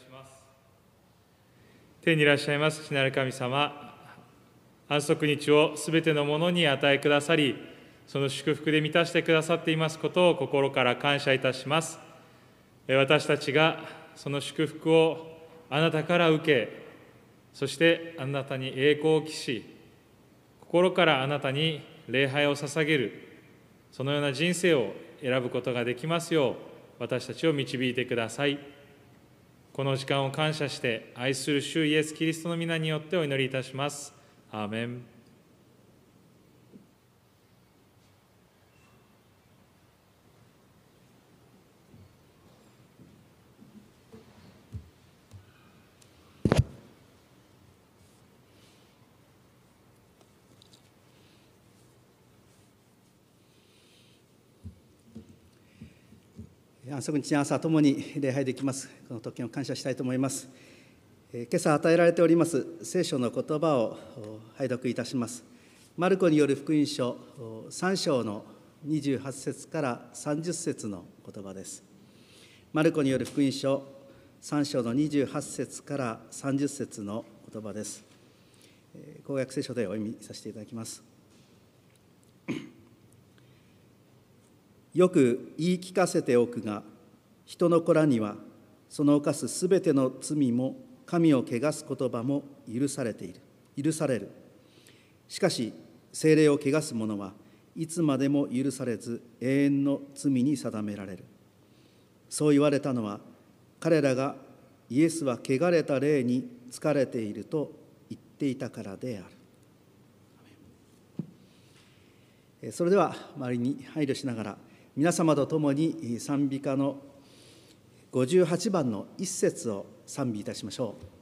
お祈りいたします。天にいらっしゃいます父なる神様、安息日をすべてのものに与えくださり、その祝福で満たしてくださっていますことを心から感謝いたします。私たちがその祝福をあなたから受け、そしてあなたに栄光を期し、心からあなたに礼拝を捧げる、そのような人生を選ぶことができますよう、私たちを導いてください。この時間を感謝して愛する主イエス・キリストの皆によってお祈りいたします。アーメン。安息日朝ともに礼拝できます。この時を感謝したいと思います。今朝与えられております聖書の言葉を拝読いたします。マルコによる福音書3章の28節から30節の言葉です。マルコによる福音書3章の28節から30節の言葉です。公約聖書でお読みさせていただきます。よく言い聞かせておくが人の子らにはその犯すすべての罪も神を汚す言葉も許されている。許される。しかし精霊を汚す者はいつまでも許されず永遠の罪に定められる。そう言われたのは彼らがイエスは汚れた霊に疲れていると言っていたからである。それでは周りに配慮しながら皆様と共に賛美歌の58番の一節を賛美いたしましょう。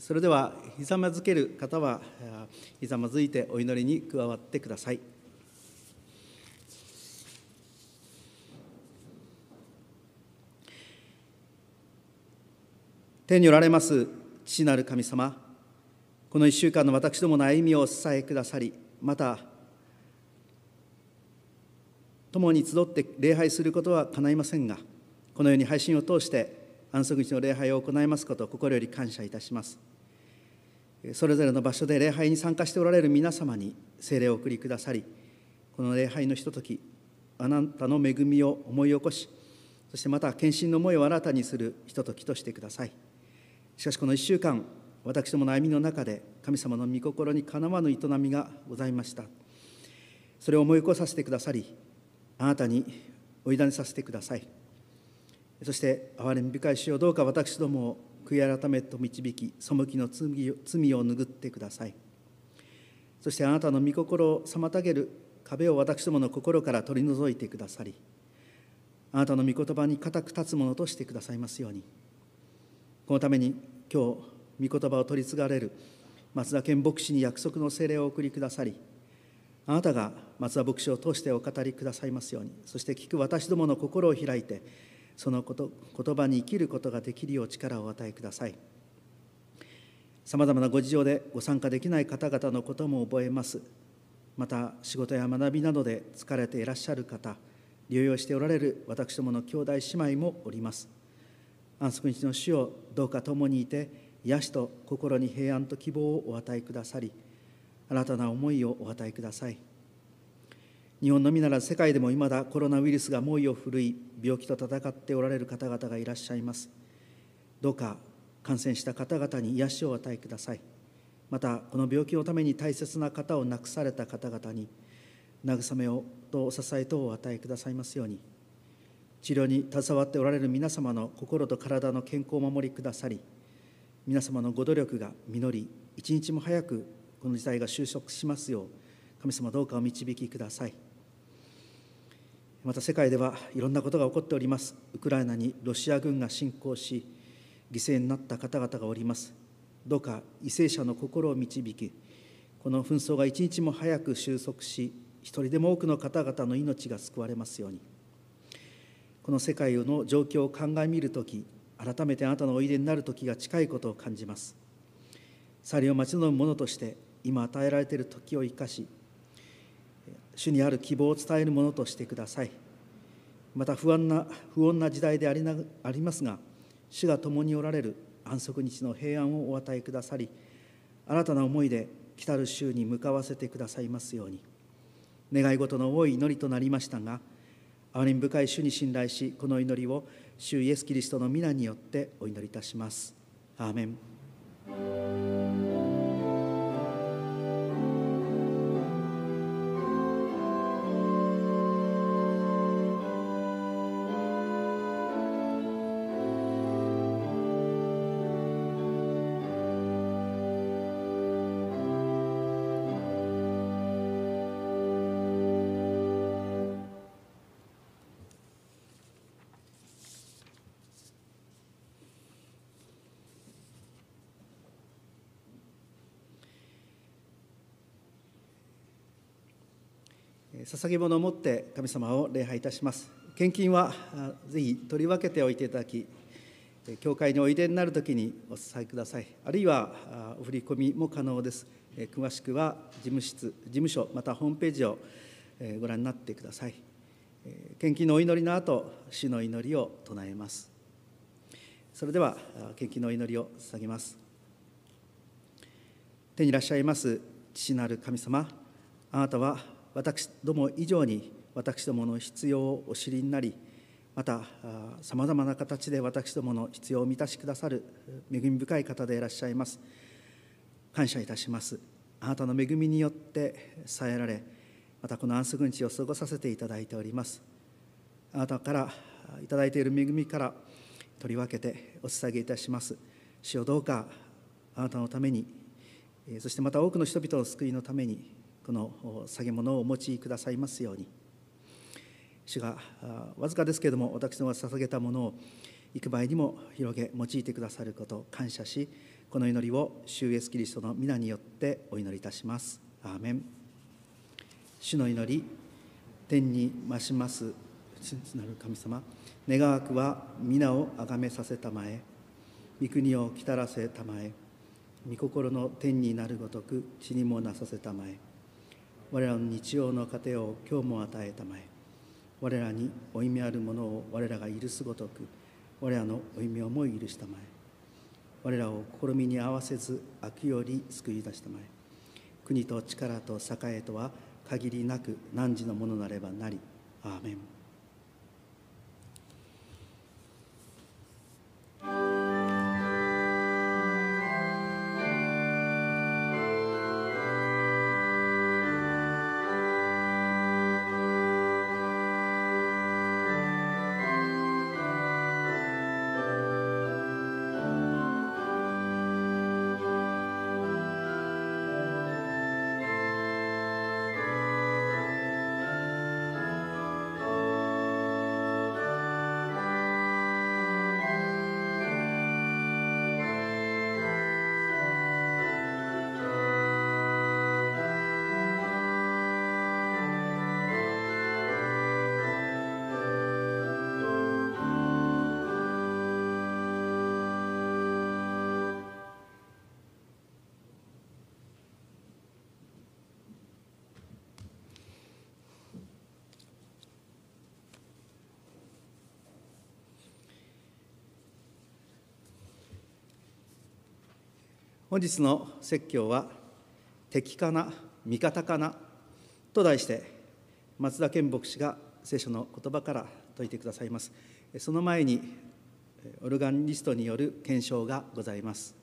それではひざまずける方はひざまずいてお祈りに加わってください。天におられます父なる神様この1週間の私どもの歩みをお支えくださりまた共に集って礼拝することはかないませんがこのように配信を通して安息日の礼拝を行いますことを心より感謝いたしますそれぞれの場所で礼拝に参加しておられる皆様に聖霊をお送りくださりこの礼拝のひとときあなたの恵みを思い起こしそしてまた献身の思いを新たにするひとときとしてください。しかしこの1週間私どもの歩みの中で神様の御心にかなわぬ営みがございました。それを思い起こさせてくださりあなたにお委ねさせてください。そして憐れみ深い主をどうか私どもを悔い改めと導き背きの罪を拭ってください。そしてあなたの御心を妨げる壁を私どもの心から取り除いてくださりあなたの御言葉に固く立つものとしてくださいますように。このために今日御言葉を取り継がれる松田健牧師に約束の聖霊をお送りくださりあなたが松田牧師を通してお語りくださいますようにそして聞く私どもの心を開いてそのこと言葉に生きることができるよう力をお与えください。さまざまなご事情でご参加できない方々のことも覚えます。また仕事や学びなどで疲れていらっしゃる方療養しておられる私どもの兄弟姉妹もおります。安息日の主をどうか共にいて癒しと心に平安と希望をお与えくださり新たな思いをお与えください。日本のみなら世界でもいまだコロナウイルスが猛威を振るい病気と闘っておられる方々がいらっしゃいます。どうか感染した方々に癒しを与えください。またこの病気のために大切な方を亡くされた方々に慰めをとお支えとを与えくださいますように。治療に携わっておられる皆様の心と体の健康を守りくださり皆様のご努力が実り一日も早くこの事態が収束しますよう神様どうかお導きください。また世界ではいろんなことが起こっております。ウクライナにロシア軍が侵攻し犠牲になった方々がおります。どうか為政者の心を導きこの紛争が一日も早く収束し一人でも多くの方々の命が救われますように。この世界の状況を鑑みるとき改めてあなたのおいでになる時が近いことを感じます。去りを待ち望む者として今与えられている時を生かし主にある希望を伝えるものとしてください。また不安な不穏な時代でありなありますが主が共におられる安息日の平安をお与えくださり新たな思いで来たる週に向かわせてくださいますように。願い事の多い祈りとなりましたが憐れみ深い主に信頼しこの祈りを主イエス・キリストの皆によってお祈りいたします。アーメン。捧げ物を持って神様を礼拝いたします。献金はぜひ取り分けておいていただき、教会においでになるときにお伝えください。あるいはお振り込みも可能です。詳しくは事務室、事務所、またホームページをご覧になってください。献金のお祈りの後、主の祈りを唱えます。それでは、献金のお祈りを捧げます。手にいらっしゃいます父なる神様、あなたは私ども以上に私どもの必要をお知りになりまたさまざまな形で私どもの必要を満たしくださる恵み深い方でいらっしゃいます。感謝いたします。あなたの恵みによって支えられまたこの安息日を過ごさせていただいております。あなたからいただいている恵みから取り分けてお捧げいたします。主をどうかあなたのためにそしてまた多くの人々の救いのためにこの下げ物をお持ちくださいますように。主がわずかですけれども私のが捧げたものを幾倍にも広げ用いてくださること感謝しこの祈りを主イエスキリストの皆によってお祈りいたします。アーメン。主の祈り天に増します。なる神様。願わくは皆をあがめさせたまえ。御国を来たらせたまえ。御心の天になるごとく地にもなさせたまえ。我らの日曜の糧を今日も与えたまえ。我らに負い目あるものを我らが許すごとく我らの負い目をも許したまえ。我らを試みに合わせず悪より救い出したまえ。国と力と栄えとは限りなく汝のものなればなり。アーメン。本日の説教は「敵かな味方かな」と題して松田健牧師が聖書の言葉から説いてくださいます。その前にオルガンリストによる検証がございます。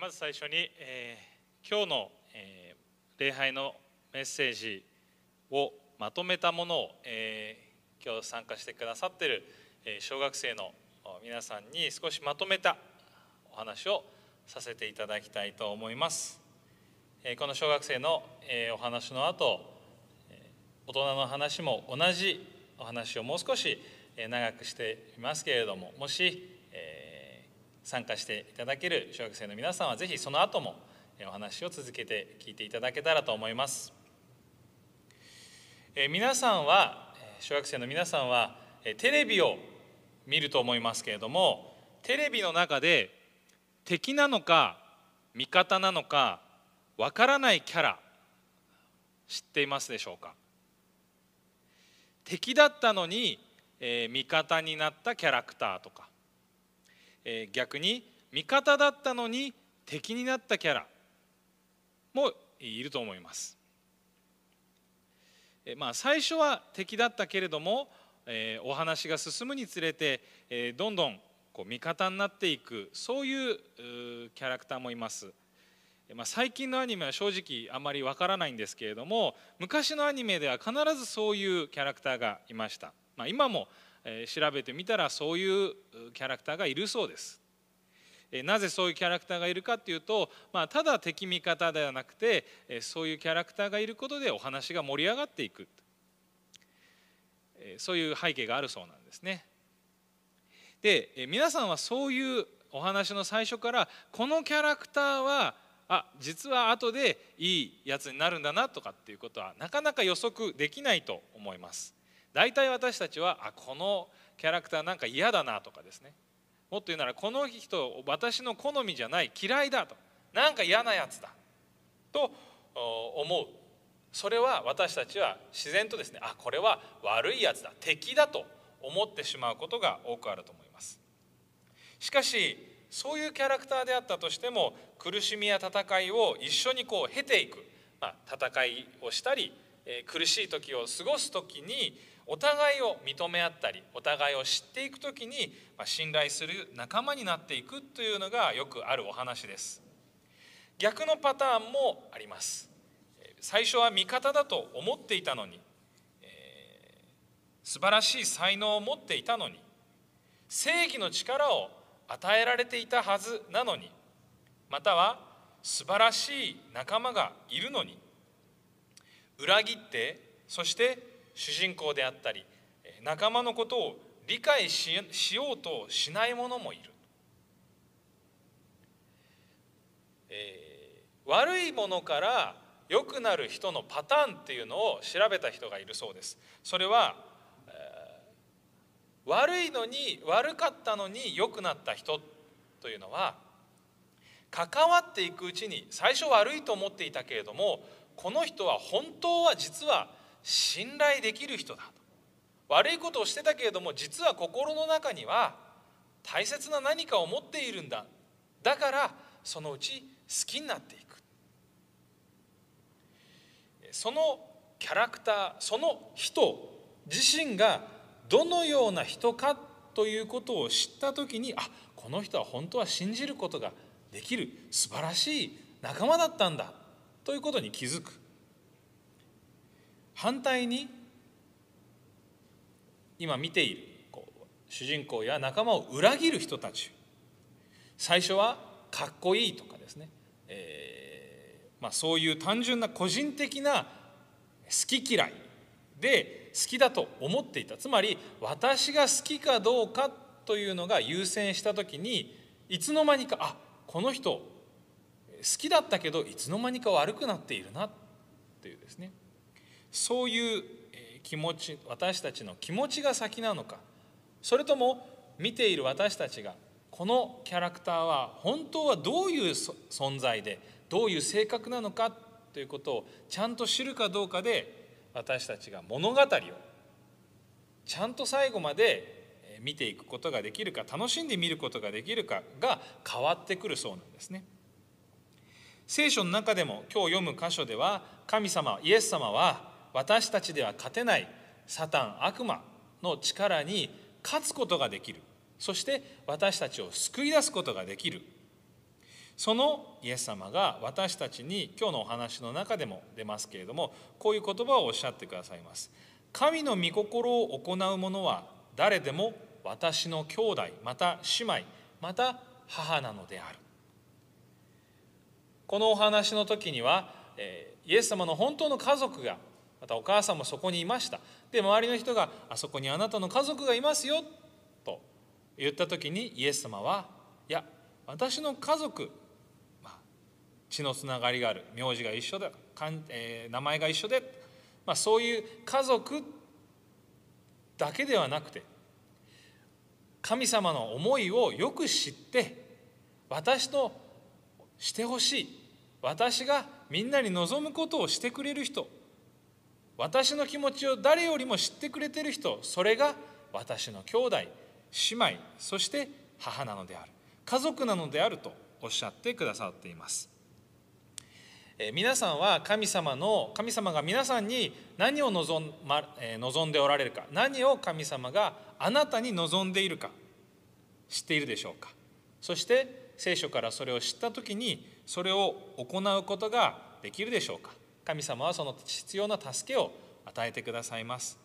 まず最初に、えー、今日の、えー、礼拝のメッセージをまとめたものを、えー、今日参加してくださっている、え小学生の皆さんに少しまとめたお話をさせていただきたいと思います。えこの小学生の、えお話の後大人の話も同じお話をもう少し長くしていますけれどももし参加していただける小学生の皆さんはぜひその後もお話を続けて聞いていただけたらと思います。え皆さんは小学生の皆さんはテレビを見ると思いますけれどもテレビの中で敵なのか味方なのかわからないキャラ知っていますでしょうか？敵だったのに、えー、味方になったキャラクターとかえ逆に味方だったのに敵になったキャラもいると思います。えまあ、最初は敵だったけれども、えお話が進むにつれて、えどんどんこう味方になっていくそういうキャラクターもいます。まあ、最近のアニメは正直あまりわからないんですけれども昔のアニメでは必ずそういうキャラクターがいました、まあ、今もえ調べてみたらそういうキャラクターがいるそうです。なぜそういうキャラクターがいるかっていうと、まあ、ただ敵味方ではなくてそういうキャラクターがいることでお話が盛り上がっていくそういう背景があるそうなんですね。で皆さんはそういうお話の最初からこのキャラクターはあ実は後でいいやつになるんだなとかっていうことはなかなか予測できないと思います。大体私たちはあこのキャラクターなんか嫌だなとかですね。もっと言うならこの人私の好みじゃない嫌いだと。なんか嫌なやつだ。と思う。それは私たちは自然とですねあこれは悪いやつだ。敵だと思ってしまうことが多くあると思います。しかしそういうキャラクターであったとしても苦しみや戦いを一緒にこう経ていく、まあ、戦いをしたりえ苦しい時を過ごす時にお互いを認め合ったりお互いを知っていく時に信頼する仲間になっていくというのがよくあるお話です。逆のパターンもあります。最初は味方だと思っていたのに、えー、素晴らしい才能を持っていたのに正義の力を与えられていたはずなのにまたは素晴らしい仲間がいるのに裏切ってそして主人公であったり仲間のことを理解しようとしない者もいる、えー、悪いものから良くなる人のパターンっていうのを調べた人がいるそうです。それは、えー、悪いのに悪かったのに良くなった人というのは関わっていくうちに最初悪いと思っていたけれどもこの人は本当は実は信頼できる人だ悪いことをしてたけれども実は心の中には大切な何かを持っているんだ。だからそのうち好きになっていく。そのキャラクターその人自身がどのような人かということを知った時にあこの人は本当は信じることができる素晴らしい仲間だったんだということに気づく。反対に今見ている主人公や仲間を裏切る人たち。最初はかっこいいとかですね、えー、まあ、そういう単純な個人的な好き嫌いで好きだと思っていた。つまり私が好きかどうかというのが優先した時にいつの間にかあこの人好きだったけどいつの間にか悪くなっているなというですね。そういう気持ち私たちの気持ちが先なのかそれとも見ている私たちがこのキャラクターは本当はどういう存在でどういう性格なのかということをちゃんと知るかどうかで私たちが物語をちゃんと最後まで見ていくことができるか楽しんで見ることができるかが変わってくるそうなんですね。聖書の中でも今日読む箇所では神様イエス様は私たちでは勝てないサタン悪魔の力に勝つことができる。そして私たちを救い出すことができる。そのイエス様が私たちに今日のお話の中でも出ますけれどもこういう言葉をおっしゃってくださいます。神の御心を行う者は誰でも私の兄弟また姉妹また母なのである。このお話の時にはイエス様の本当の家族がまたお母さんもそこにいました。で周りの人が「あそこにあなたの家族がいますよ」と言った時にイエス様は「いや私の家族、まあ、血のつながりがある。名字が一緒だ、えー、名前が一緒で、まあ、そういう家族だけではなくて神様の思いをよく知って私としてほしい。私がみんなに望むことをしてくれる人。私の気持ちを誰よりも知ってくれてる人それが私の兄弟姉妹そして母なのである。家族なのであるとおっしゃってくださっています。え皆さんは神様の神様が皆さんに何を望ん,、まえ望んでおられるか何を神様があなたに望んでいるか知っているでしょうか。そして聖書からそれを知った時にそれを行うことができるでしょうか。神様はその必要な助けを与えてくださいます。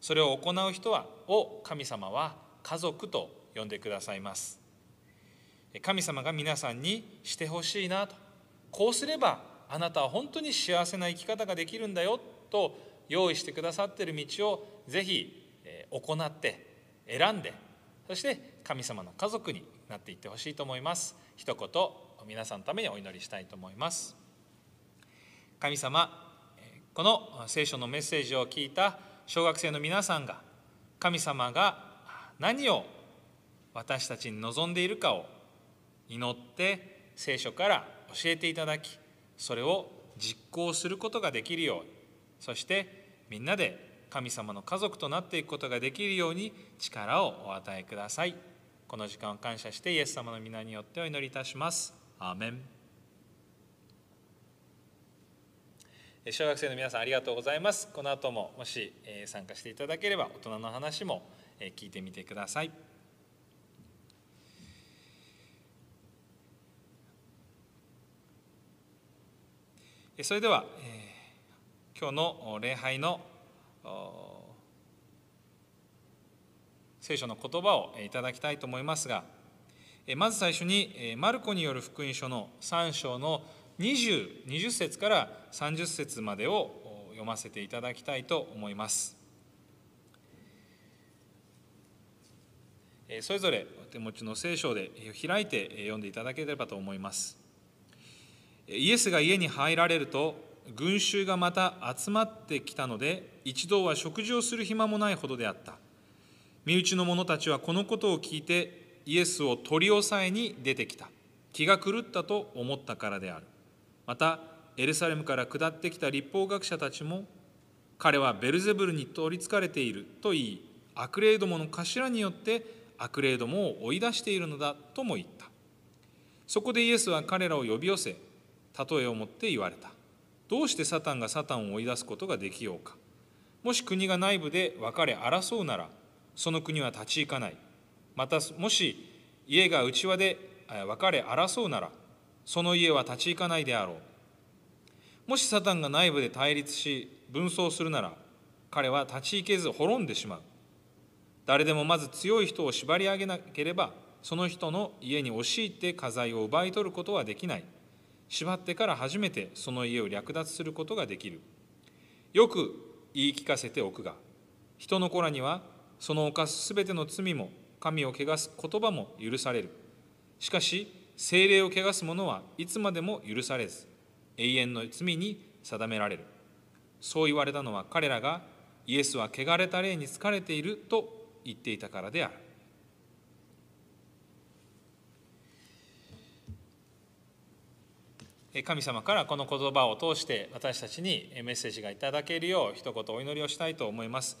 それを行う人はを神様は家族と呼んでくださいます。神様が皆さんにしてほしいなと。こうすればあなたは本当に幸せな生き方ができるんだよと用意してくださっている道をぜひ行って選んでそして神様の家族になっていってほしいと思います。一言皆さんのためにお祈りしたいと思います。神様この聖書のメッセージを聞いた小学生の皆さんが神様が何を私たちに望んでいるかを祈って聖書から教えていただきそれを実行することができるようにそしてみんなで神様の家族となっていくことができるように力をお与えください。この時間を感謝してイエス様の皆によってお祈りいたします。アーメン。小学生の皆さんありがとうございます。この後ももし参加していただければ大人の話も聞いてみてください。それでは今日の礼拝の聖書の言葉をいただきたいと思いますがまず最初にマルコによる福音書の3章の 20, 20節から30節までを読ませていただきたいと思います。それぞれお手持ちの聖書で開いて読んでいただければと思います。イエスが家に入られると群衆がまた集まってきたので一度は食事をする暇もないほどであった。身内の者たちはこのことを聞いてイエスを取り押さえに出てきた。気が狂ったと思ったからであるまたエルサレムから下ってきた立法学者たちも彼はベルゼブルに取りつかれていると言い悪霊どもの頭によって悪霊どもを追い出しているのだとも言った。そこでイエスは彼らを呼び寄せ例えをもって言われた。どうしてサタンがサタンを追い出すことができようか。もし国が内部で分かれ争うならその国は立ち行かない。またもし家が内輪で分かれ争うならその家は立ち行かないであろう。もしサタンが内部で対立し分走するなら彼は立ち行けず滅んでしまう。誰でもまず強い人を縛り上げなければその人の家に押し入って家財を奪い取ることはできない。縛ってから初めてその家を略奪することができる。よく言い聞かせておくが人の子らにはその犯すすべての罪も神を汚す言葉も許される。しかし精霊を汚す者はいつまでも許されず永遠の罪に定められる。そう言われたのは彼らがイエスは汚れた霊に疲れていると言っていたからである。神様からこの言葉を通して私たちにメッセージがいただけるよう一言お祈りをしたいと思います。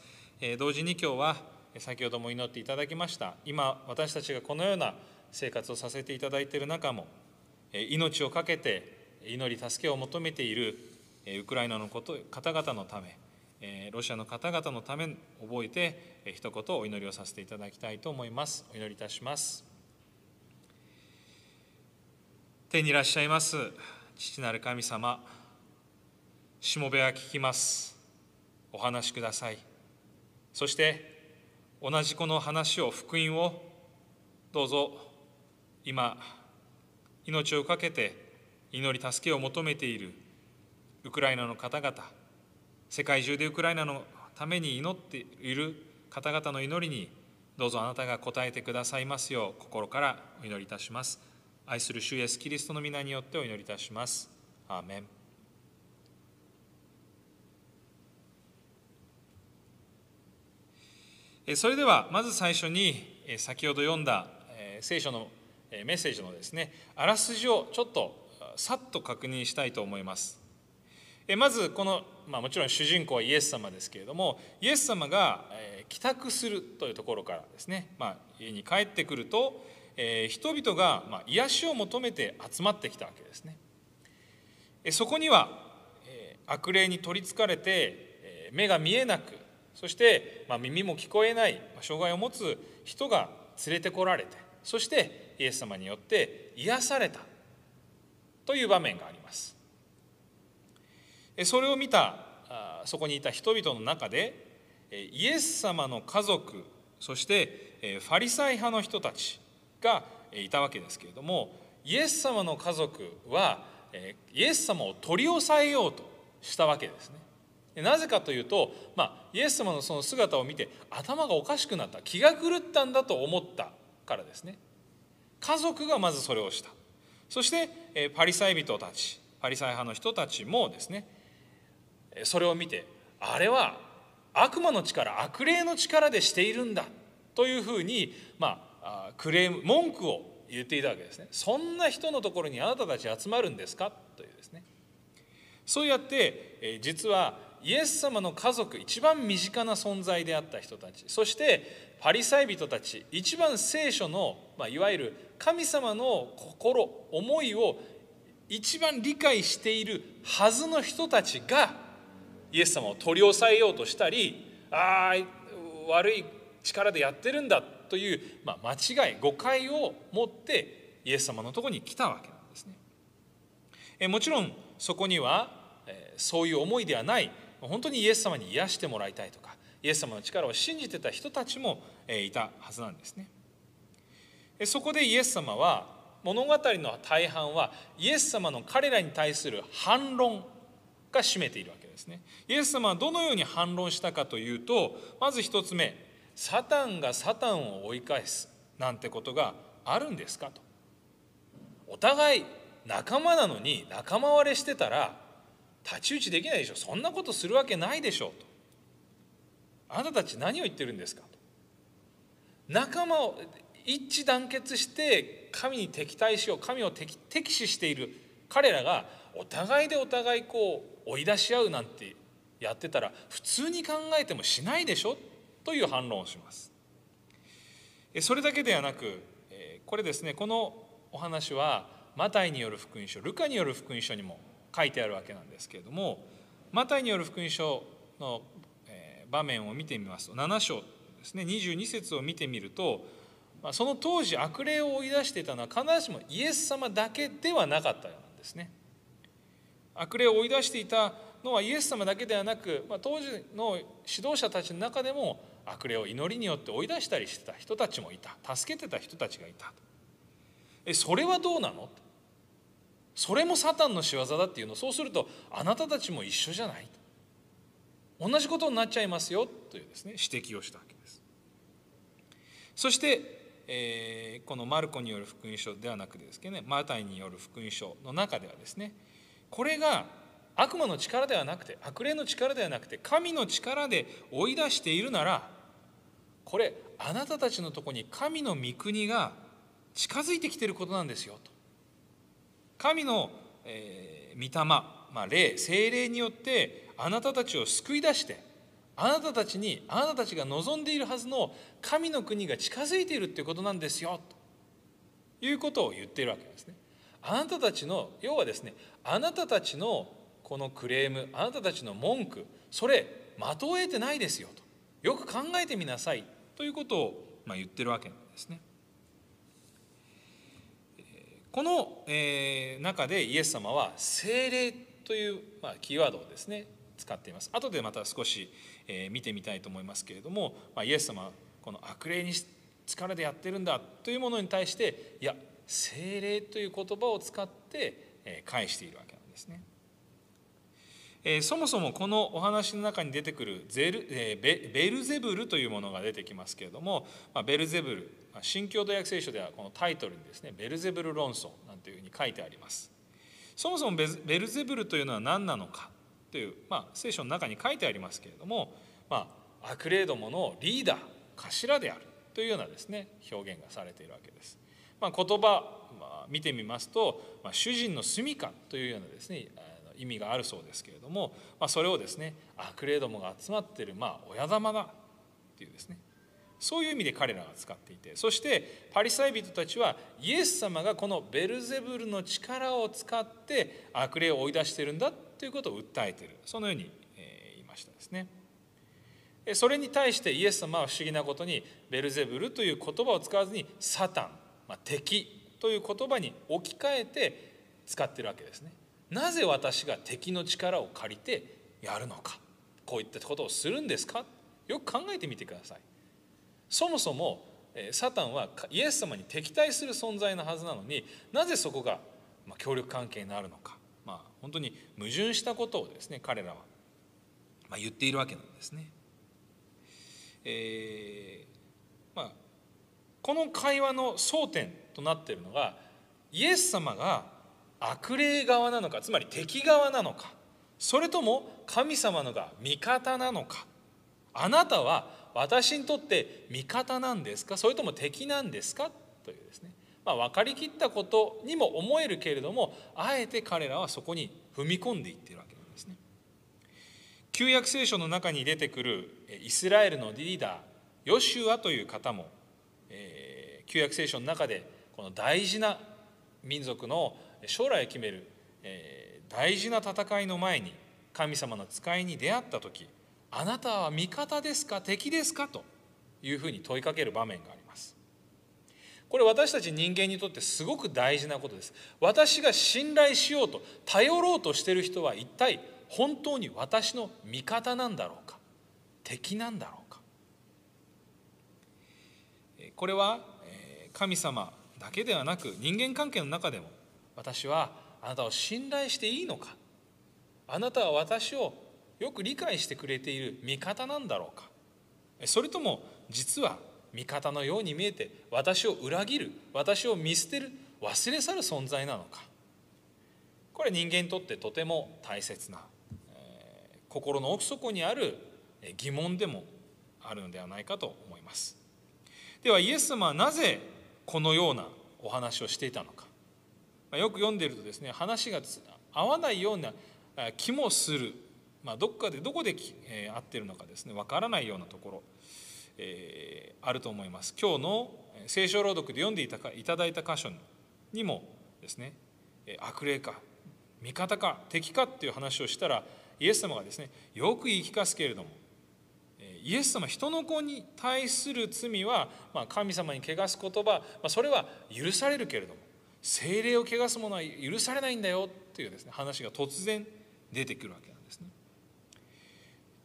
同時に今日は先ほども祈っていただきました。今私たちがこのような生活をさせていただいている中も命を懸けて祈り助けを求めているウクライナのこと方々のためロシアの方々のため覚えて一言お祈りをさせていただきたいと思います。お祈りいたします。天にいらっしゃいます父なる神様しもべは聞きます。お話しください。そして同じこの話を福音をどうぞ今命を懸けて祈り助けを求めているウクライナの方々世界中でウクライナのために祈っている方々の祈りにどうぞあなたが答えてくださいますよう心からお祈りいたします。愛する主イエスキリストの皆によってお祈りいたします。アーメン。それではまず最初に先ほど読んだ聖書のメッセージのですねあらすじをちょっとさっと確認したいと思います。まずこの、まあ、もちろん主人公はイエス様ですけれどもイエス様が帰宅するというところからですね、まあ、家に帰ってくると人々が、ま、癒しを求めて集まってきたわけですね。そこには悪霊に取りつかれて目が見えなくそして、ま、耳も聞こえない障害を持つ人が連れてこられてそしてイエス様によって癒されたという場面があります。それを見たそこにいた人々の中でイエス様の家族そしてファリサイ派の人たちがいたわけですけれどもイエス様の家族はイエス様を取り押さえようとしたわけですね。なぜかというと、まあ、イエス様のその姿を見て頭がおかしくなった気が狂ったんだと思ったからですね。家族がまずそれをした。そしてパリサイ人たちパリサイ派の人たちもですねそれを見てあれは悪魔の力悪霊の力でしているんだというふうに、まあ、クレーム文句を言っていたわけですね。そんな人のところにあなたたち集まるんですか？というですね。そうやって実はイエス様の家族一番身近な存在であった人たちそしてパリサイ人たち一番聖書の、まあ、いわゆる神様の心思いを一番理解しているはずの人たちがイエス様を取り押さえようとしたりああ悪い力でやってるんだという、まあ、間違い誤解を持ってイエス様のとこに来たわけなんですね。えもちろんそこには、えそういう思いではない本当にイエス様に癒してもらいたいとかイエス様の力を信じてた人たちも、えいたはずなんですね。そこでイエス様は物語の大半はイエス様の彼らに対する反論が占めているわけですね。イエス様はどのように反論したかというとまず一つ目サタンがサタンを追い返すなんてことがあるんですかと。お互い仲間なのに仲間割れしてたら太刀打ちできないでしょそんなことするわけないでしょうと。あなたたち何を言ってるんですか？と。仲間を一致団結して神に敵対しよう神を敵敵視している。彼らがお互いでお互いこう追い出し合うなんてやってたら普通に考えてもしないでしょ？という反論をします。それだけではなくこれですねこのお話はマタイによる福音書ルカによる福音書にも書いてあるわけなんですけれどもマタイによる福音書の場面を見てみますと7章ですね22節を見てみるとその当時悪霊を追い出していたのは必ずしもイエス様だけではなかったようなんですね。悪霊を追い出していたのはイエス様だけではなく、ま、当時の指導者たちの中でも悪霊を祈りによって追い出したりしてた人たちもいた。助けてた人たちがいたえそれはどうなの？それもサタンの仕業だっていうのそうするとあなたたちも一緒じゃない同じことになっちゃいますよというですね指摘をしたわけです。そして、えー、このマルコによる福音書ではなくてですけどねマタイによる福音書の中ではですねこれが悪魔の力ではなくて悪霊の力ではなくて神の力で追い出しているならこれあなたたちのとこに神の御国が近づいてきていることなんですよと。神の、えー、御霊、まあ、霊精霊によってあなたたちを救い出してあなたたちにあなたたちが望んでいるはずの神の国が近づいているっていうことなんですよということを言っているわけですね。あなたたちの要はですねあなたたちのこのクレームあなたたちの文句それ的を得てないですよとよく考えてみなさいということを、まあ、言ってるわけなんですね。この、えー、中でイエス様は精霊という、まあ、キーワードをですね使っています後でまた少し、え、見てみたいと思いますけれども、まあ、イエス様この悪霊に力でやってるんだというものに対していや精霊という言葉を使って、え、返しているわけなんですね。え、そもそもこのお話の中に出てくるゼル、え、ベルゼブルというものが出てきますけれども、ま、ベルゼブル新共同訳聖書ではこのタイトルにですねベルゼブル論争なんていうふうに書いてありますそもそもベルゼブルというのは何なのかという、まあ、聖書の中に書いてありますけれども、まあ、悪霊どものリーダー頭であるというようなですね表現がされているわけです、まあ、言葉、まあ、見てみますと、まあ、主人の住みかというようなですね意味があるそうですけれども、まあ、それをですね悪霊どもが集まっている、まあ、親玉だっていうですねそういう意味で彼らが使っていてそしてパリサイ人たちはイエス様がこのベルゼブルの力を使って悪霊を追い出しているんだということを訴えているそのように言いましたですね。それに対してイエス様は不思議なことにベルゼブルという言葉を使わずにサタン、まあ、敵という言葉に置き換えて使ってるわけですね。なぜ私が敵の力を借りてやるのかこういったことをするんですか？よく考えてみてください。そもそもサタンはイエス様に敵対する存在のはずなのになぜそこが協力関係になるのか、まあ、本当に矛盾したことをですね彼らは言っているわけなんですね。えー、まあ、この会話の争点となっているのがイエス様が悪霊側なのかつまり敵側なのかそれとも神様のが味方なのかあなたは私にとって味方なんですか？それとも敵なんですか？というですね、まあ、分かりきったことにも思えるけれどもあえて彼らはそこに踏み込んでいってるわけなんですね。旧約聖書の中に出てくるイスラエルのリーダーヨシュアという方も、えー、旧約聖書の中でこの大事な民族の将来を決める、えー、大事な戦いの前に神様の使いに出会った時あなたは味方ですか？敵ですか？というふうに問いかける場面があります。これ私たち人間にとってすごく大事なことです。私が信頼しようと頼ろうとしている人は一体本当に私の味方なんだろうか？敵なんだろうか？これは神様だけではなく人間関係の中でも私はあなたを信頼していいのか？あなたは私をよく理解してくれている味方なんだろうか。それとも実は味方のように見えて私を裏切る私を見捨てる忘れ去る存在なのか。これ人間にとってとても大切な、えー、心の奥底にある疑問でもあるのではないかと思います。ではイエス様はなぜこのようなお話をしていたのか。よく読んでいるとですね話が合わないような気もする、まあ、どっかでどこで、え合ってるのかですねわからないようなところ、えー、あると思います。今日の聖書朗読で読んでいたかいただいた箇所にもですね悪霊か味方か敵かっていう話をしたらイエス様がですねよく言い聞かすけれどもイエス様人の子に対する罪は、まあ、神様に汚す言葉、まあ、それは許されるけれども精霊を汚すものは許されないんだよというですね話が突然出てくるわけです。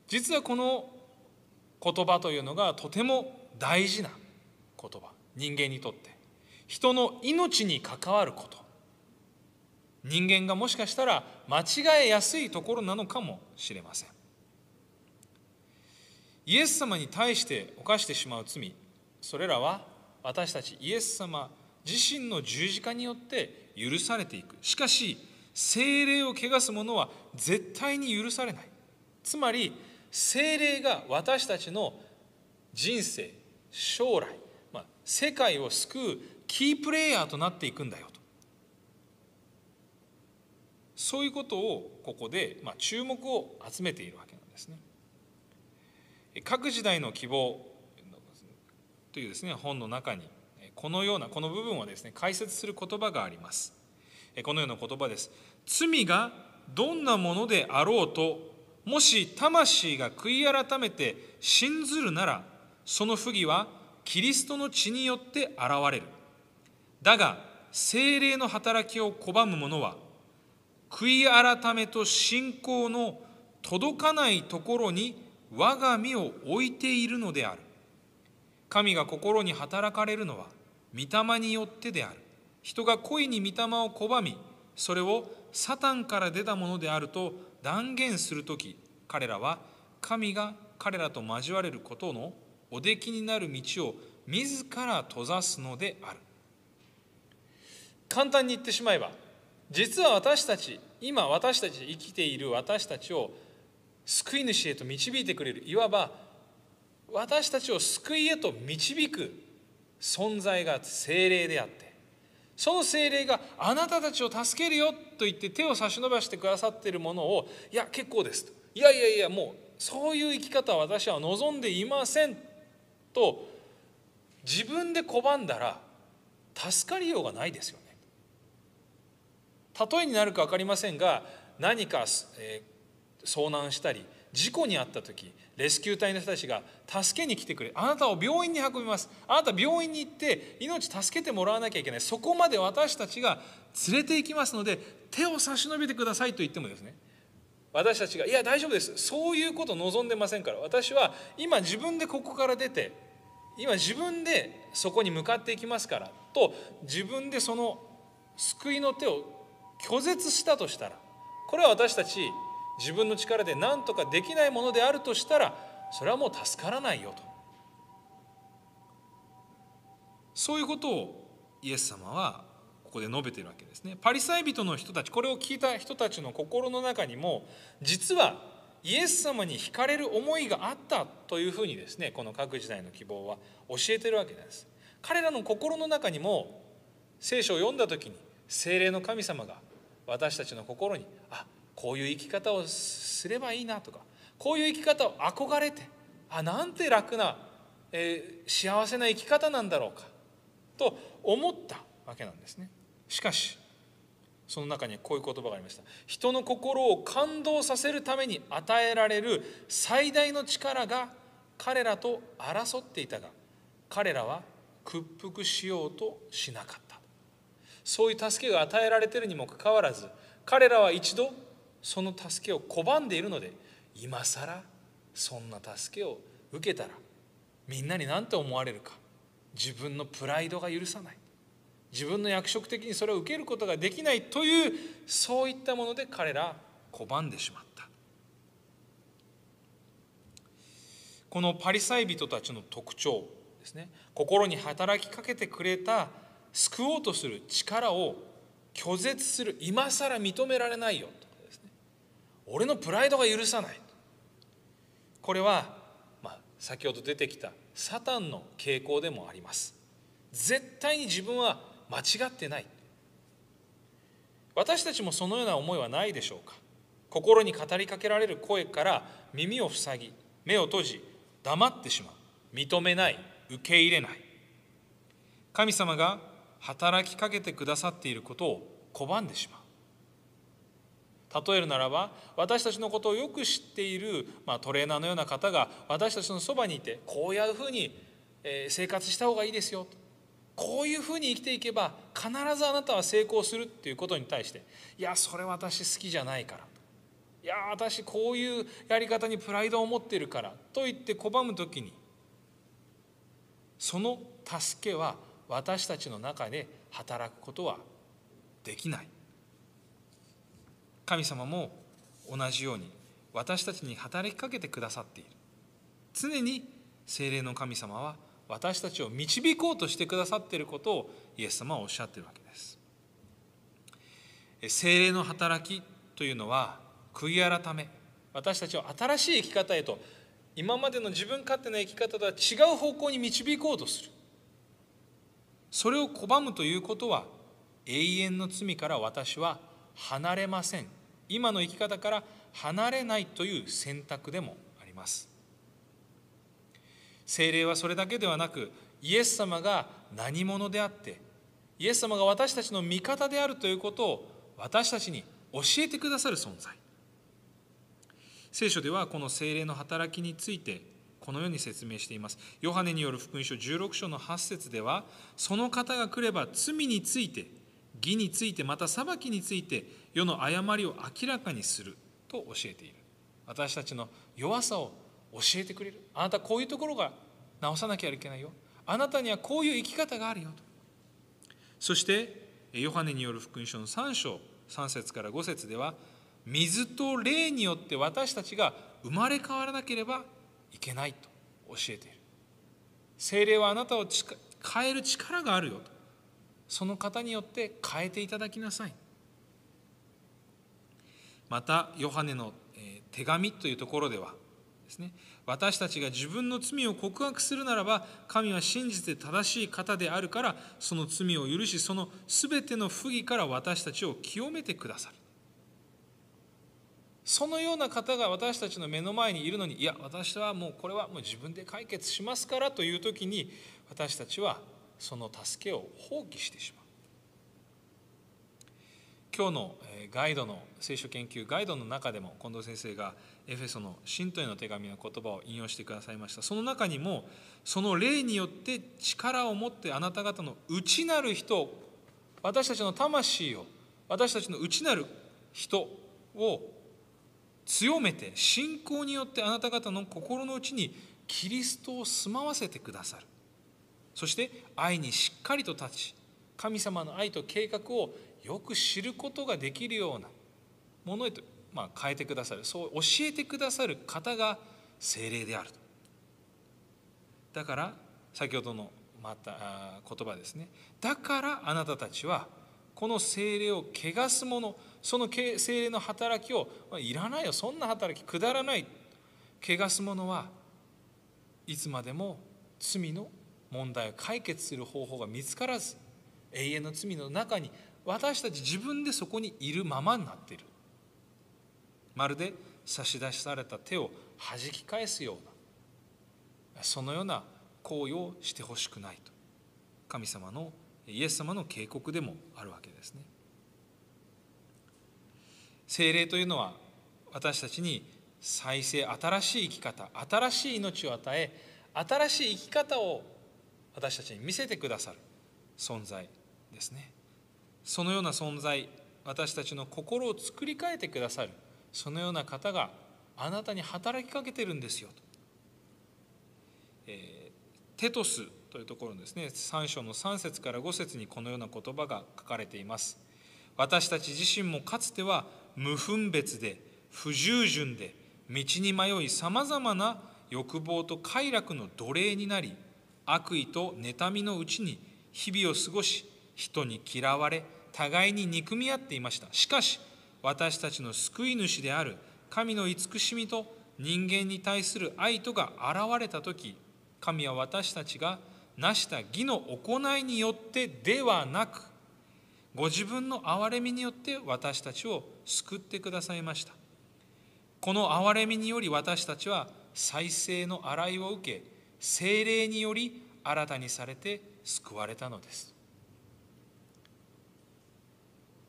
実はこの言葉というのがとても大事な言葉。人間にとって。人の命に関わること。人間がもしかしたら間違えやすいところなのかもしれません。イエス様に対して犯してしまう罪。それらは私たちイエス様自身の十字架によって許されていく。しかし精霊を汚す者は絶対に許されない。つまり精霊が私たちの人生将来、まあ、世界を救うキープレイヤーとなっていくんだよと。そういうことをここで、まあ、注目を集めているわけなんですね。各時代の希望というですね本の中にこのようなこの部分はですね解説する言葉があります。このような言葉です。罪がどんなものであろうともし魂が悔い改めて信ずるならその不義はキリストの血によって現れる。だが精霊の働きを拒む者は悔い改めと信仰の届かないところに我が身を置いているのである。神が心に働かれるのは御霊によってである。人が恋に御霊を拒みそれをサタンから出たものであると断言する時彼らは神が彼らと交われることのおできになる道を自ら閉ざすのである。簡単に言ってしまえば実は私たち今私たち生きている私たちを救い主へと導いてくれるいわば私たちを救いへと導く存在が精霊であってその精霊があなたたちを助けるよと言って手を差し伸ばしてくださっているものをいや結構ですといやいやいやもうそういう生き方は私は望んでいませんと自分で拒んだら助かりようがないですよね。例えになるか分かりませんが何か、え遭難したり事故に遭った時レスキュー隊の人たちが助けに来てくれあなたを病院に運びます。あなた病院に行って命助けてもらわなきゃいけない。そこまで私たちが連れて行きますので手を差し伸べてくださいと言ってもですね。私たちが「いや大丈夫です。そういうこと望んでませんから。私は今自分でここから出て今自分でそこに向かっていきますから」と自分でその救いの手を拒絶したとしたらこれは私たち自分の力で何とかできないものであるとしたらそれはもう助からないよと。そういうことをイエス様はここで述べているわけですね。パリサイ人の人たちこれを聞いた人たちの心の中にも実はイエス様に惹かれる思いがあったというふうにですねこの各時代の希望は教えてるわけです。彼らの心の中にも聖書を読んだ時に精霊の神様が私たちの心にあこういう生き方をすればいいなとかこういう生き方を憧れてあなんて楽な、えー、幸せな生き方なんだろうかと思ったわけなんですね。しかしその中にこういう言葉がありました。人の心を感動させるために与えられる最大の力が彼らと争っていたが彼らは屈服しようとしなかった。そういう助けが与えられているにもかかわらず彼らは一度その助けを拒んでいるので今更そんな助けを受けたらみんなに何て思われるか。自分のプライドが許さない。自分の役職的にそれを受けることができないというそういったもので彼ら拒んでしまった。このパリサイ人たちの特徴ですね。心に働きかけてくれた救おうとする力を拒絶する今更認められないよと。俺のプライドが許さない。これは、まあ、先ほど出てきたサタンの傾向でもあります。絶対に自分は間違ってない。私たちもそのような思いはないでしょうか。心に語りかけられる声から耳を塞ぎ目を閉じ黙ってしまう。認めない。受け入れない。神様が働きかけてくださっていることを拒んでしまう。例えるならば私たちのことをよく知っている、まあ、トレーナーのような方が私たちのそばにいてこういうふうに、生活した方がいいですよ。こういうふうに生きていけば必ずあなたは成功するっていうことに対していやそれ私好きじゃないから。いや私こういうやり方にプライドを持っているからと言って拒む時にその助けは私たちの中で働くことはできない。神様も同じように私たちに働きかけてくださっている。常に精霊の神様は私たちを導こうとしてくださっていることをイエス様はおっしゃってるわけです。精霊の働きというのは悔い改め私たちを新しい生き方へと今までの自分勝手な生き方とは違う方向に導こうとする。それを拒むということは永遠の罪から私は離れません。今の生き方から離れないという選択でもあります。精霊はそれだけではなくイエス様が何者であってイエス様が私たちの味方であるということを私たちに教えてくださる存在。聖書ではこの精霊の働きについてこのように説明しています。ヨハネによる福音書16章の8節ではその方が来れば罪について義についてまた裁きについて世の誤りを明らかにすると教えている。私たちの弱さを教えてくれる。あなたこういうところが直さなきゃいけないよ。あなたにはこういう生き方があるよと。そしてヨハネによる福音書の3章3節から5節では水と霊によって私たちが生まれ変わらなければいけないと教えている。精霊はあなたを変える力があるよと。その方によって変えていただきなさい。またヨハネの手紙というところではですね私たちが自分の罪を告白するならば神は真実で正しい方であるからその罪を許しその全ての不義から私たちを清めてくださる。そのような方が私たちの目の前にいるのにいや私はもうこれはもう自分で解決しますからという時に私たちはその助けを放棄してしまう。今日のガイドの聖書研究ガイドの中でも近藤先生がエフェソの信徒への手紙の言葉を引用してくださいました。その中にもその霊によって力を持ってあなた方の内なる人私たちの魂を私たちの内なる人を強めて信仰によってあなた方の心の内にキリストを住まわせてくださる。そして愛にしっかりと立ち神様の愛と計画をよく知ることができるようなものへと、まあ、変えてくださる。そう教えてくださる方が精霊であると。だから先ほどのまた言葉ですね。だからあなたたちはこの精霊を汚すものその精霊の働きをいらないよ。そんな働きくだらない。汚すものはいつまでも罪の問題を解決する方法が見つからず永遠の罪の中に私たち自分でそこにいるままになっている。まるで差し出された手を弾き返すようなそのような行為をしてほしくないと。神様のイエス様の警告でもあるわけですね。精霊というのは私たちに再生新しい生き方新しい命を与え新しい生き方を私たちに見せてくださる存在ですね。そのような存在私たちの心を作り変えてくださるそのような方があなたに働きかけてるんですよと、えー、テトスというところですね3章の3節から5節にこのような言葉が書かれています。私たち自身もかつては無分別で不従順で道に迷いさまざまな欲望と快楽の奴隷になり悪意と妬みのうちに日々を過ごし人に嫌われ互いに憎み合っていました。しかし私たちの救い主である神の慈しみと人間に対する愛とが現れた時神は私たちが成した義の行いによってではなくご自分の憐れみによって私たちを救ってくださいました。この憐れみにより私たちは再生の洗いを受け精霊により新たにされて救われたのです。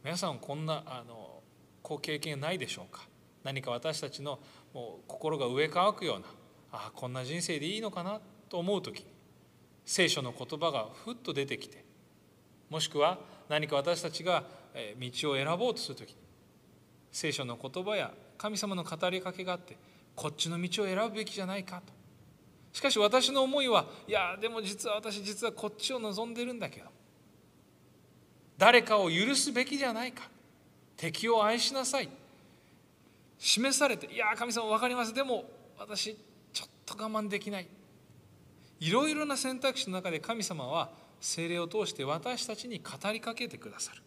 皆さんこんなあのこう経験ないでしょうか？何か私たちのもう心が植え替くようなああこんな人生でいいのかな？と思う時聖書の言葉がふっと出てきてもしくは何か私たちが道を選ぼうとする時聖書の言葉や神様の語りかけがあってこっちの道を選ぶべきじゃないかと。しかし私の思いはいやでも実は私実はこっちを望んでるんだけど誰かを許すべきじゃないか。敵を愛しなさい。示されていや神様分かります。でも私ちょっと我慢できない。いろいろな選択肢の中で神様は精霊を通して私たちに語りかけてくださる。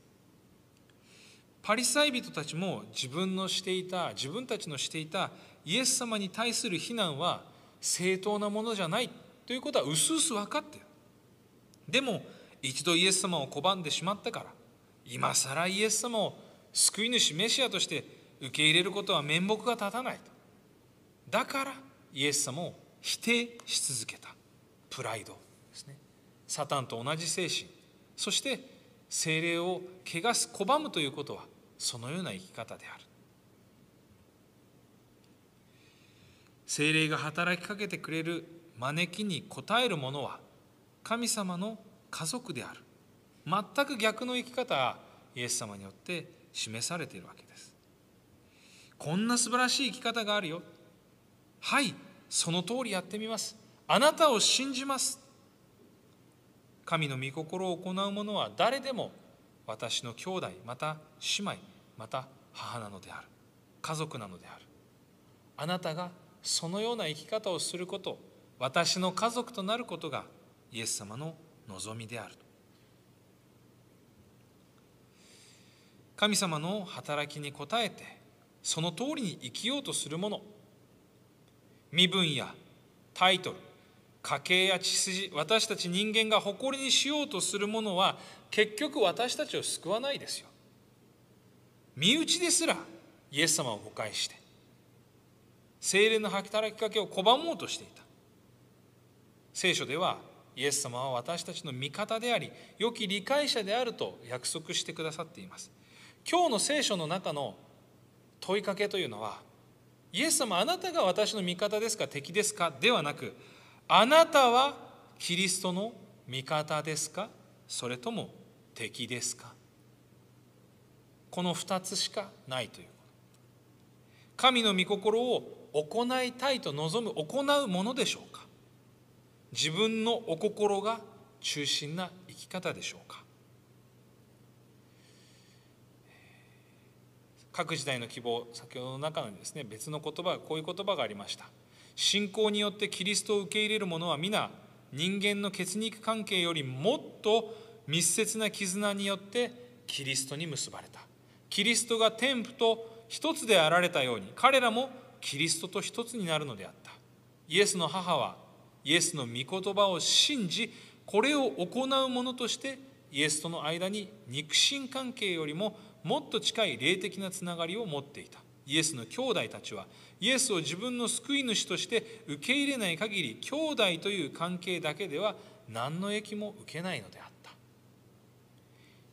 パリサイ人たちも自分のしていた自分たちのしていたイエス様に対する非難は正当なものじゃないということはうすうす分かっている。でも一度イエス様を拒んでしまったから今更イエス様を救い主メシアとして受け入れることは面目が立たないと。だからイエス様を否定し続けた。プライドですね。サタンと同じ精神。そして精霊を汚す拒むということはそのような生き方である。精霊が働きかけてくれる招きに応える者は神様の家族である。全く逆の生き方がイエス様によって示されているわけです。こんな素晴らしい生き方があるよ。はいその通りやってみます。あなたを信じます。神の御心を行う者は誰でも私の兄弟また姉妹また母なのである。家族なのである。あなたがそのような生き方をすること私の家族となることがイエス様の望みである神様の働きに応えてその通りに生きようとする者身分やタイトル家計や血筋私たち人間が誇りにしようとするものは結局私たちを救わないですよ。身内ですらイエス様を誤解して精霊の働きかけを拒もうとしていた。聖書ではイエス様は私たちの味方であり良き理解者であると約束してくださっています。今日の聖書の中の問いかけというのはイエス様あなたが私の味方ですか敵ですかではなくあなたはキリストの味方ですかそれとも敵ですか。この2つしかないということ。神の御心を行いたいと望む行うものでしょうか？自分のお心が中心な生き方でしょうか？各時代の希望先ほどの中のですね別の言葉こういう言葉がありました。信仰によってキリストを受け入れる者は皆人間の血肉関係よりもっと密接な絆によってキリストに結ばれた。キリストが天父と一つであられたように彼らもキリストと一つになるのであった。イエスの母はイエスの御言葉を信じこれを行う者としてイエスとの間に肉親関係よりももっと近い霊的なつながりを持っていた。イエスの兄弟たちはイエスを自分の救い主として受け入れない限り兄弟という関係だけでは何の益も受けないのであった。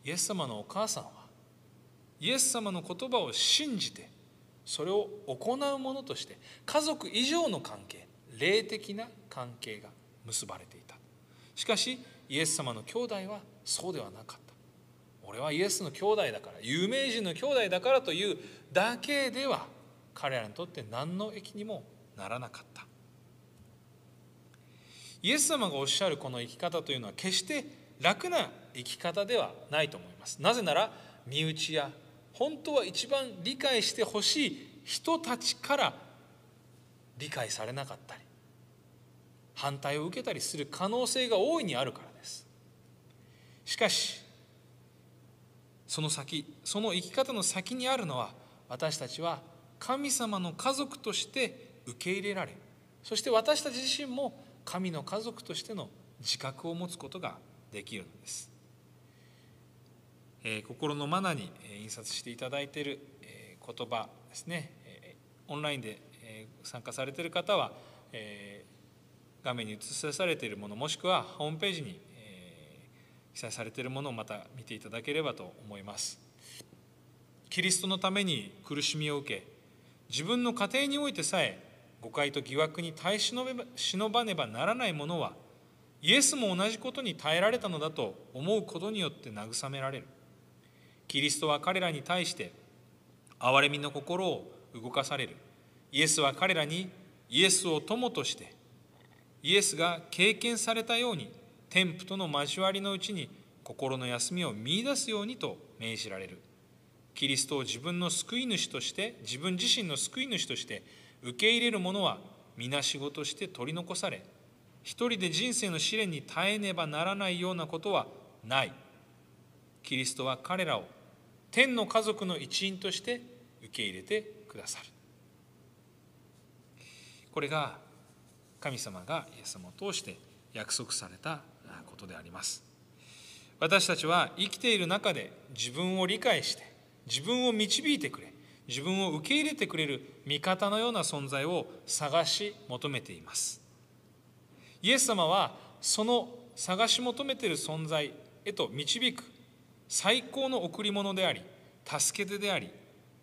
イエス様のお母さんはイエス様の言葉を信じてそれを行うものとして家族以上の関係霊的な関係が結ばれていた。しかしイエス様の兄弟はそうではなかった。俺はイエスの兄弟だから有名人の兄弟だからというだけでは彼らにとって何の益にもならなかった。イエス様がおっしゃるこの生き方というのは決して楽な生き方ではないと思います。なぜなら身内や本当は一番理解してほしい人たちから理解されなかったり反対を受けたりする可能性が大いにあるからです。しかしその先その生き方の先にあるのは私たちは神様の家族として受け入れられそして私たち自身も神の家族としての自覚を持つことができるのです、え、心のマナに印刷していただいている言葉ですね。オンラインで参加されている方はえ画面に映されているものもしくはホームページにえ記載されているものをまた見ていただければと思います。キリストのために苦しみを受け自分の家庭においてさえ誤解と疑惑に耐え忍ばねばならないものはイエスも同じことに耐えられたのだと思うことによって慰められる。キリストは彼らに対して憐れみの心を動かされる。イエスは彼らにイエスを友としてイエスが経験されたように天父との交わりのうちに心の休みを見いだすようにと命じられる。キリストを自分の救い主として自分自身の救い主として受け入れる者は皆仕事して取り残され一人で人生の試練に耐えねばならないようなことはない。キリストは彼らを天の家族の一員として受け入れてくださる。これが神様がイエス様を通して約束されたことであります。私たちは生きている中で自分を理解して自分を導いてくれ自分を受け入れてくれる味方のような存在を探し求めています。イエス様はその探し求めている存在へと導く最高の贈り物であり助け手であり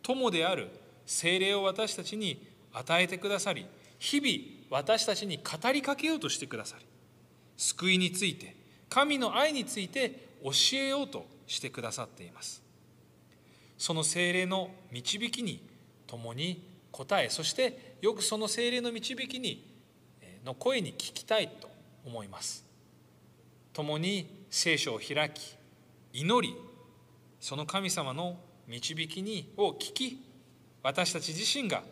友である精霊を私たちに与えてくださり日々私たちに語りかけようとしてくださり救いについて神の愛について教えようとしてくださっています。その精霊の導きに共に答えそしてよくその精霊の導きにの声に聞きたいと思います。共に聖書を開き祈りその神様の導きにを聞き私たち自身が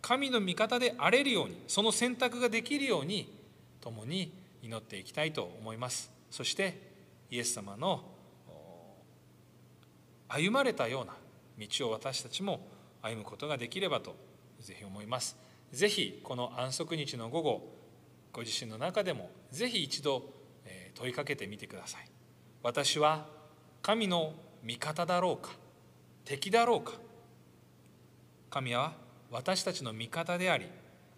神の味方であれるようにその選択ができるように共に祈っていきたいと思います。そしてイエス様の歩まれたような道を私たちも歩むことができればとぜひ思います。ぜひこの安息日の午後ご自身の中でもぜひ一度問いかけてみてください。私は神の味方だろうか？敵だろうか？神は私たちの味方であり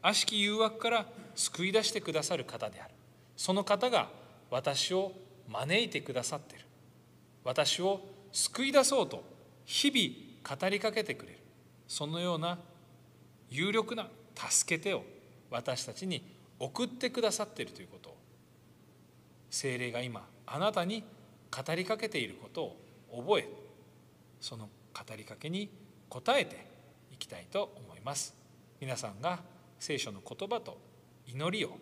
悪しき誘惑から救い出してくださる方である。その方が私を招いてくださっている。私を救い出そうと日々語りかけてくれる。そのような有力な助け手を私たちに送ってくださっているということ。を精霊が今あなたに語りかけていることを覚えその語りかけに応えていきたいと思います皆さんが聖書の言葉と祈りを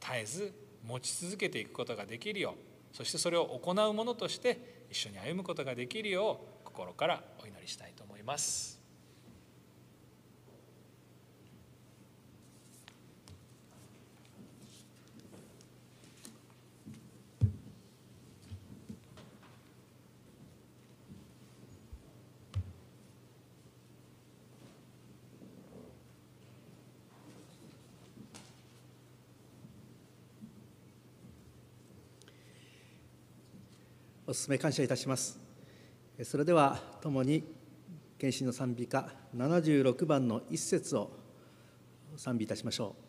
絶えず持ち続けていくことができるようそしてそれを行うものとして一緒に歩むことができるよう心からお祈りしたいと思います。お勧め感謝いたします。それでは共に献身の賛美歌76番の一節を賛美いたしましょう。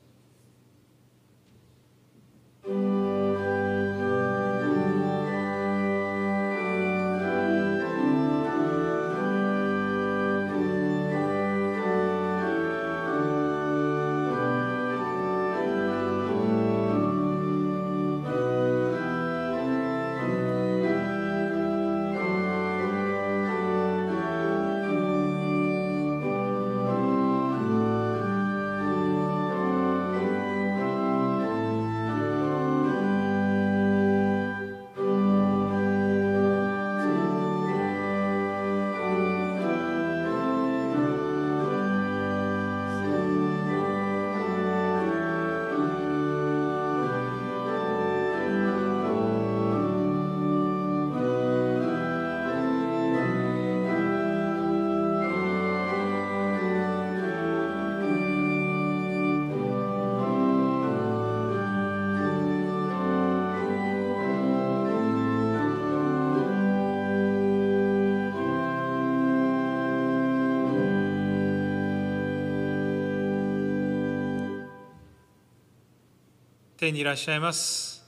天にいらっしゃいます。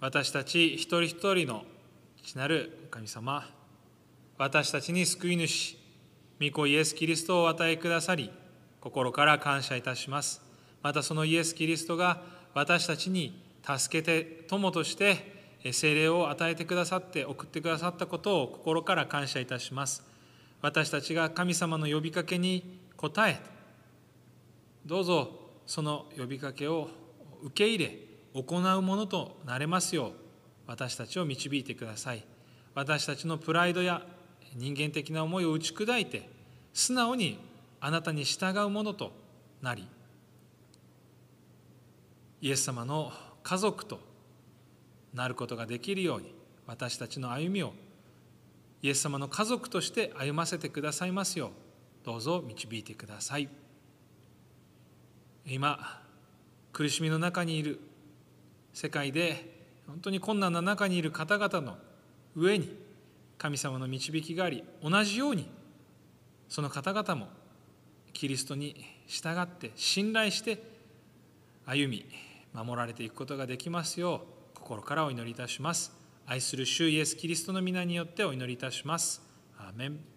私たち一人一人の父なる神様。私たちに救い主御子イエス・キリストをお与えくださり心から感謝いたします。またそのイエス・キリストが私たちに助けて友として精霊を与えてくださって送ってくださったことを心から感謝いたします。私たちが神様の呼びかけに応えどうぞその呼びかけを受け入れ行うものとなれますよう私たちを導いてください。私たちのプライドや人間的な思いを打ち砕いて素直にあなたに従うものとなりイエス様の家族となることができるように私たちの歩みをイエス様の家族として歩ませてくださいますようどうぞ導いてください。今苦しみの中にいる世界で本当に困難な中にいる方々の上に神様の導きがあり同じようにその方々もキリストに従って信頼して歩み守られていくことができますよう心からお祈りいたします。愛する主イエス・キリストの皆によってお祈りいたします。アーメン。